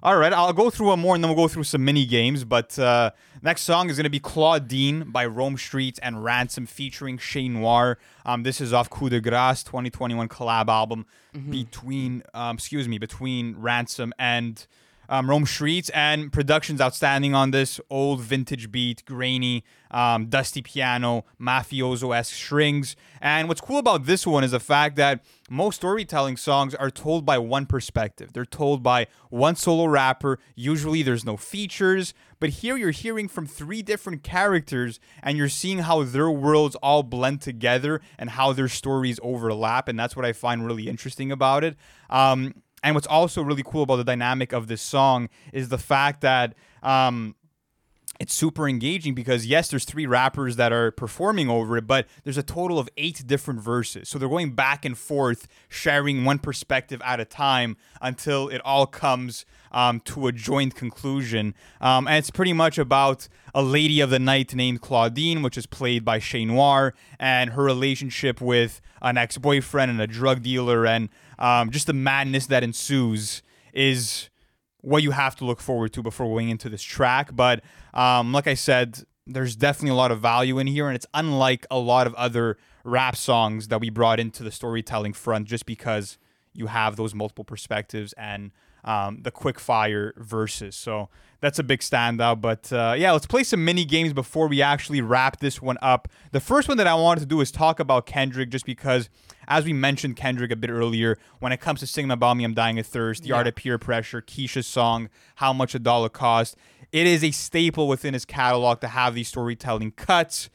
All right, I'll go through one more and then we'll go through some mini games. But uh, next song is going to be Claudine by Rome Streetz and Ransom featuring Che Noir. Um, this is off Coup de Grace 2021 collab album between, um, excuse me, between Ransom and um, Rome Streetz. And production's outstanding on this. Old vintage beat, grainy, um, dusty piano, mafioso esque strings. And what's cool about this one is the fact that most storytelling songs are told by one perspective. They're told by one solo rapper. Usually there's no features, but here you're hearing from three different characters and you're seeing how their worlds all blend together and how their stories overlap. And that's what I find really interesting about it. Um, and what's also really cool about the dynamic of this song is the fact that. Um, it's super engaging because yes, there's three rappers that are performing over it, but there's a total of eight different verses. So they're going back and forth, sharing one perspective at a time until it all comes um, to a joint conclusion. Um, and it's pretty much about a lady of the night named Claudine, which is played by Che Noir, and her relationship with an ex-boyfriend and a drug dealer, and um, just the madness that ensues is what you have to look forward to before going into this track. But um, like I said, there's definitely a lot of value in here, and it's unlike a lot of other rap songs that we brought into the storytelling front just because you have those multiple perspectives and um, the quick fire verses. So that's a big standout. But uh, yeah, let's play some mini games before we actually wrap this one up. The first one that I wanted to do is talk about Kendrick just because, as we mentioned Kendrick a bit earlier, when it comes to singing about me, I'm dying of thirst, the Yeah. art of peer pressure, Keisha's song, how much a dollar cost. It is a staple within his catalog to have these storytelling cuts.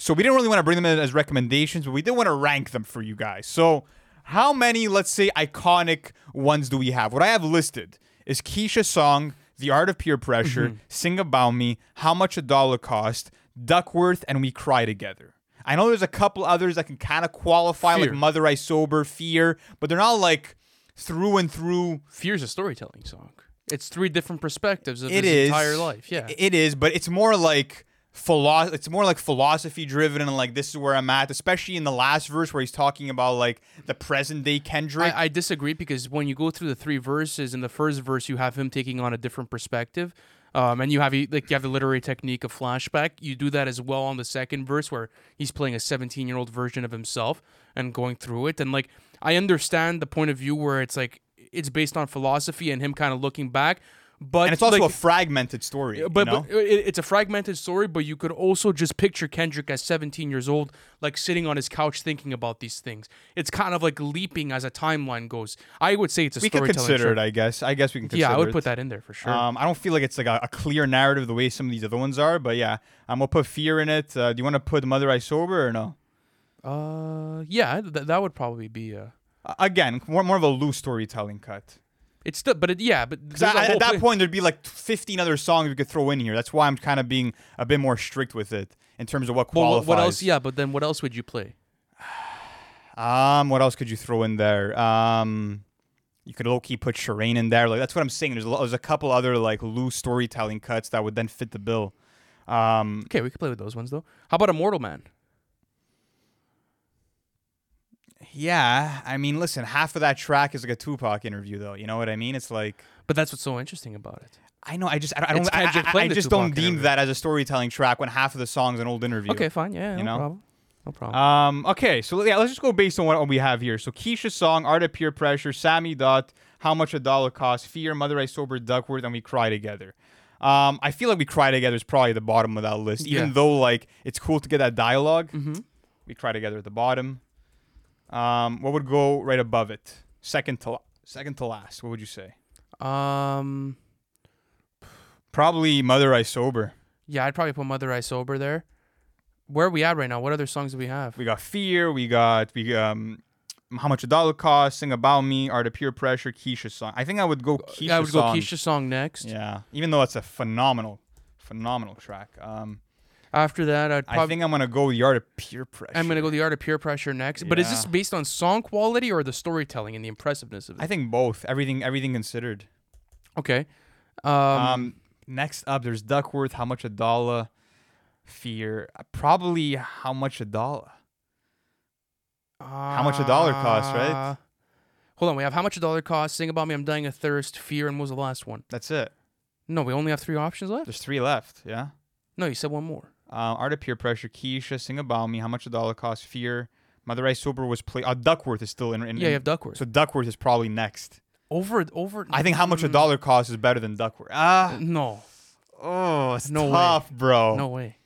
So we didn't really want to bring them in as recommendations, but we did want to rank them for you guys. So how many, let's say, iconic ones do we have? What I have listed is Keisha's song, The Art of Peer Pressure, mm-hmm. Sing About Me, How Much a Dollar Cost, Duckworth, and We Cry Together. I know there's a couple others that can kind of qualify, Fear. like Mother I Sober, Fear, but they're not like through and through Fear's a storytelling song. It's three different perspectives of It his is entire life. Yeah. It is, but it's more like philo- it's more like philosophy driven and like this is where I'm at, especially in the last verse where he's talking about like the present day Kendrick. I, I disagree because when you go through the three verses, in the first verse you have him taking on a different perspective, um, and you have like you have the literary technique of flashback. You do that as well on the second verse where he's playing a 17 year old version of himself and going through it. And like I understand the point of view where it's like it's based on philosophy and him kind of looking back, but and it's also like, a fragmented story. but, you know? but it, it's a fragmented story, but you could also just picture Kendrick as 17 years old, like sitting on his couch thinking about these things. It's kind of like leaping as a timeline goes. I would say it's a we could consider it. I guess. I guess we can consider Yeah, I would it. put that in there for sure. Um, I don't feel like it's like a, a clear narrative the way some of these other ones are, but yeah, I'm gonna put fear in it. Uh, do you want to put Mother I Sober or no? uh, yeah, th- that would probably be. Uh, Uh, again, more more of a loose storytelling cut. It's still, but it, yeah, but a at, that point, there'd be like 15 other songs we could throw in here. That's why I'm kind of being a bit more strict with it in terms of what qualifies. what, what else? Yeah, but then what else would you play? [SIGHS] Um, what else could you throw in there? Um, you could low key put Sherane in there. Like that's what I'm saying. There's a, there's a couple other like loose storytelling cuts that would then fit the bill. Um, Okay, we could play with those ones though. How about Immortal Man? Yeah, I mean, listen, half of that track is like a Tupac interview, though. You know what I mean? It's like But that's what's so interesting about it. I know. I just I don't. It's I, I- I just don't deem interview. that as a storytelling track when half of the song's an old interview. Okay, fine. Yeah, no You know? problem. No problem. Um. Okay. So yeah, let's just go based on what we have here. So Keisha's song, "Art of Peer Pressure," Sammy Dot, "How Much a Dollar Cost," Fear, Mother I Sober, Duckworth, and We Cry Together. Um, I feel like We Cry Together is probably the bottom of that list, even Yeah. though like it's cool to get that dialogue. mm-hmm. We Cry Together at the bottom. Um, what would go right above it? Second to second to last. What would you say? Um. Probably Mother I Sober. Yeah, I'd probably put Mother I Sober there. Where are we at right now? What other songs do we have? We got Fear. We got we um, How Much a Dollar Cost, Sing About Me, Art of Peer Pressure, Keisha song. I think I would go Keisha yeah, I would go song. Keisha song next. Yeah, even though it's a phenomenal, phenomenal track. Um, After that, I'd I think I'm gonna go with the Art of Peer Pressure. I'm gonna go the Art of Peer Pressure next. But is this Yeah. based on song quality or the storytelling and the impressiveness of it? I think both. Everything, everything considered. okay. Um, Um, next up, there's Duckworth. How much a dollar? Fear. uh, Probably how much a dollar? how much a dollar cost, right? Uh, Hold on, we have how much a dollar cost? Sing about me, I'm dying of thirst, fear, and what was the last one? That's it. No, we only have three options left. There's three left. Yeah. No, you said one more. Um, Art of Peer Pressure, Keisha, Sing About Me, How Much a Dollar Cost, Fear, Mother I Sober was play. Uh, Duckworth is still in. in Yeah, you have Duckworth. So Duckworth is probably next. over, over. I think How Much a Mm, Dollar Cost is better than Duckworth. Ah, No, oh, it's No way. tough, bro. no way.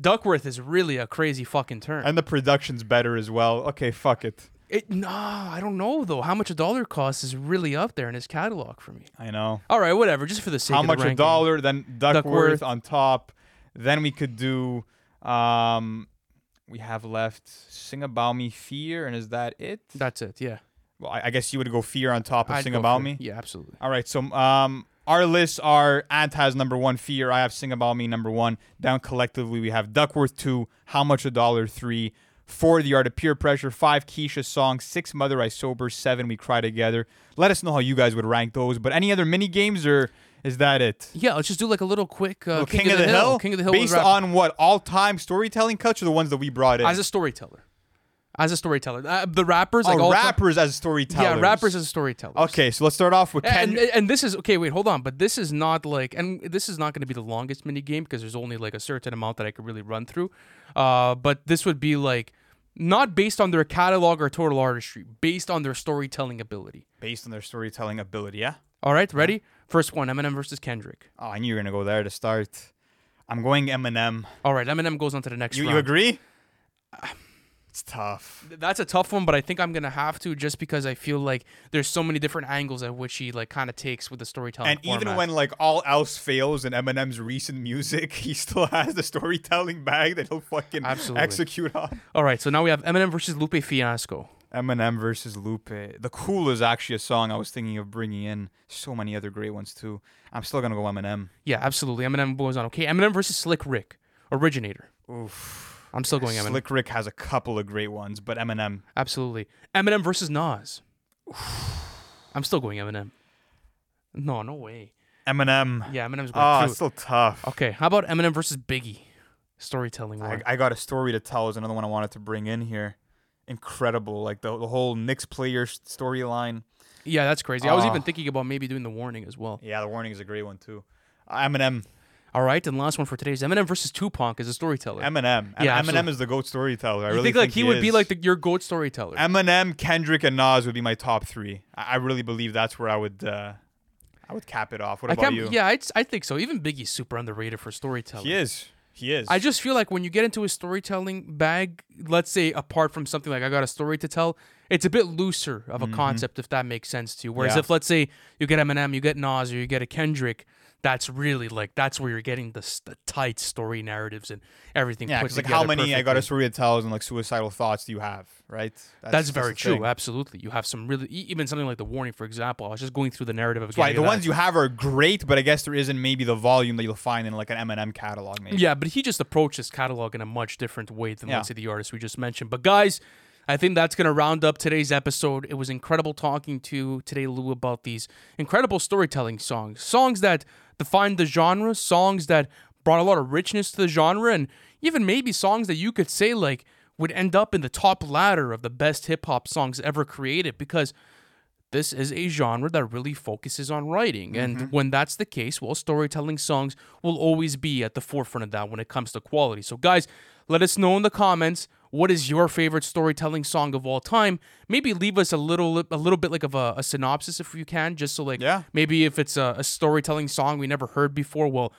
Duckworth is really a crazy fucking term. And the production's better as well. Okay, fuck it. It nah, I don't know though. How much a dollar costs is really up there in his catalog for me. I know. All right, whatever. Just for the sake of it. How of much the a dollar? Then Duckworth, Duckworth. on top. Then we could do. Um, we have left Sing About Me, Fear, and is that it? That's it. Yeah. Well, I, I guess you would go Fear on top of I'd Sing go About for- Me. Yeah, absolutely. All right, so um, our lists are Ant has number one, Fear. I have Sing About Me number one. Down collectively, we have Duckworth two, How Much a Dollar three, four The Art of Peer Pressure, five Keisha Song, six Mother I Sober, seven We Cry Together. Let us know how you guys would rank those. But any other mini games or is that it? Yeah, let's just do like a little quick uh, Little King, of the, Hill. King of the Hill based on what all time storytelling cuts or the ones that we brought in? as a storyteller. As a storyteller, uh, the rappers oh, like all time- rappers as storytellers. yeah, rappers as storytellers. Okay, so let's start off with Ken. And, and this is okay. Wait, hold on. But this is not like, and this is not going to be the longest mini game because there's only like a certain amount that I could really run through. Uh, but this would be like not based on their catalog or total artistry, based on their storytelling ability. based on their storytelling ability, yeah. All right, ready? First one: Eminem versus Kendrick. Oh, I knew you were gonna go there to start. I'm going Eminem. All right, Eminem goes on to the next You, round. you agree? [SIGHS] It's tough. That's a tough one, but I think I'm gonna have to just because I feel like there's so many different angles at which he like kind of takes with the storytelling. And even format. when like all else fails in Eminem's recent music, [LAUGHS] he still has the storytelling bag that he'll fucking Absolutely. execute on. all right, so now we have Eminem versus Lupe Fiasco. Eminem versus Lupe. The Cool is actually a song I was thinking of bringing in. So many other great ones too. I'm still gonna go Eminem. Yeah, absolutely. Eminem goes on. Okay, Eminem versus Slick Rick, originator. Oof. I'm still going Eminem. Slick Rick has a couple of great ones, but Eminem. Absolutely. Eminem versus Nas. Oof. [SIGHS] I'm still going Eminem. No, no way. Eminem. Yeah, Eminem's going ah, Oh, through. it's still tough. Okay, how about Eminem versus Biggie? Storytelling I. I got a story to tell is another one I wanted to bring in here. Incredible, like the, the whole Knicks player storyline. yeah, that's crazy. I was even thinking about maybe doing the warning as well. Yeah, the warning is a great one too. Eminem, All right, and last one for today is Eminem versus Tupac as a storyteller. Eminem, Yeah, Eminem absolutely. is the goat storyteller. I you really think like he, would be like the, your goat storyteller? Eminem, Kendrick, and Nas would be my top three. I, I really believe that's where I would uh, I would cap it off. What I about you? yeah, I'd, I think so. Even Biggie's super underrated for storytelling. he is. He is. I just feel like when you get into a storytelling bag, let's say apart from something like I got a story to tell, it's a bit looser of a concept if that makes sense to you. Whereas Mm-hmm. Yeah. if let's say you get Eminem, you get Nas, or you get a Kendrick, that's really like that's where you're getting the, the tight story narratives and everything. yeah, because like how many I got a story to tell and like suicidal thoughts do you have, right? That's, very the true. thing. Absolutely, you have some really even something like the warning, for example. I was just going through the narrative of Right, the ones that. you have are great, but I guess there isn't maybe the volume that you'll find in like an Eminem catalog. Maybe. Yeah, but he just approached his catalog in a much different way than Yeah. let's say the artist we just mentioned. But guys, I think that's gonna round up today's episode. It was incredible talking to today Lou about these incredible storytelling songs, songs that defined the genre, songs that brought a lot of richness to the genre, and even maybe songs that you could say like would end up in the top ladder of the best hip hop songs ever created because this is a genre that really focuses on writing. And mm-hmm. when that's the case, well, storytelling songs will always be at the forefront of that when it comes to quality. So, guys, let us know in the comments what is your favorite storytelling song of all time. Maybe leave us a little, a little bit like of a, a synopsis if you can, just so like Yeah. maybe if it's a, a storytelling song we never heard before, well.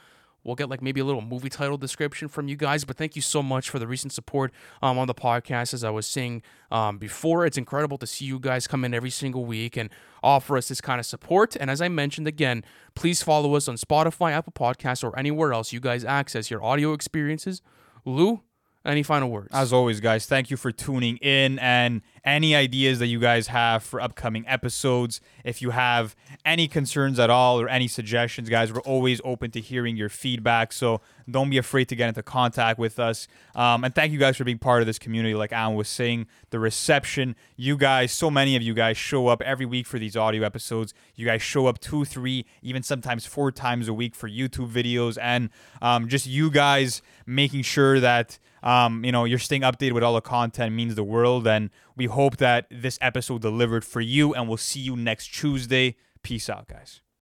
We'll get like maybe a little movie title description from you guys, but thank you so much for the recent support um, on the podcast. As I was saying um, before, it's incredible to see you guys come in every single week and offer us this kind of support. And as I mentioned again, please follow us on Spotify, Apple Podcasts, or anywhere else you guys access your audio experiences. Lou, any final words? As always, guys, thank you for tuning in and any ideas that you guys have for upcoming episodes. If you have any concerns at all or any suggestions, guys, we're always open to hearing your feedback. So don't be afraid to get into contact with us. Um, and thank you guys for being part of this community. Like Alan was saying, the reception, you guys, so many of you guys show up every week for these audio episodes. You guys show up two, three, even sometimes four times a week for YouTube videos. And um, just you guys making sure that um, you know, you're staying updated with all the content means the world, and We hope that this episode delivered for you, and we'll see you next Tuesday. Peace out, guys.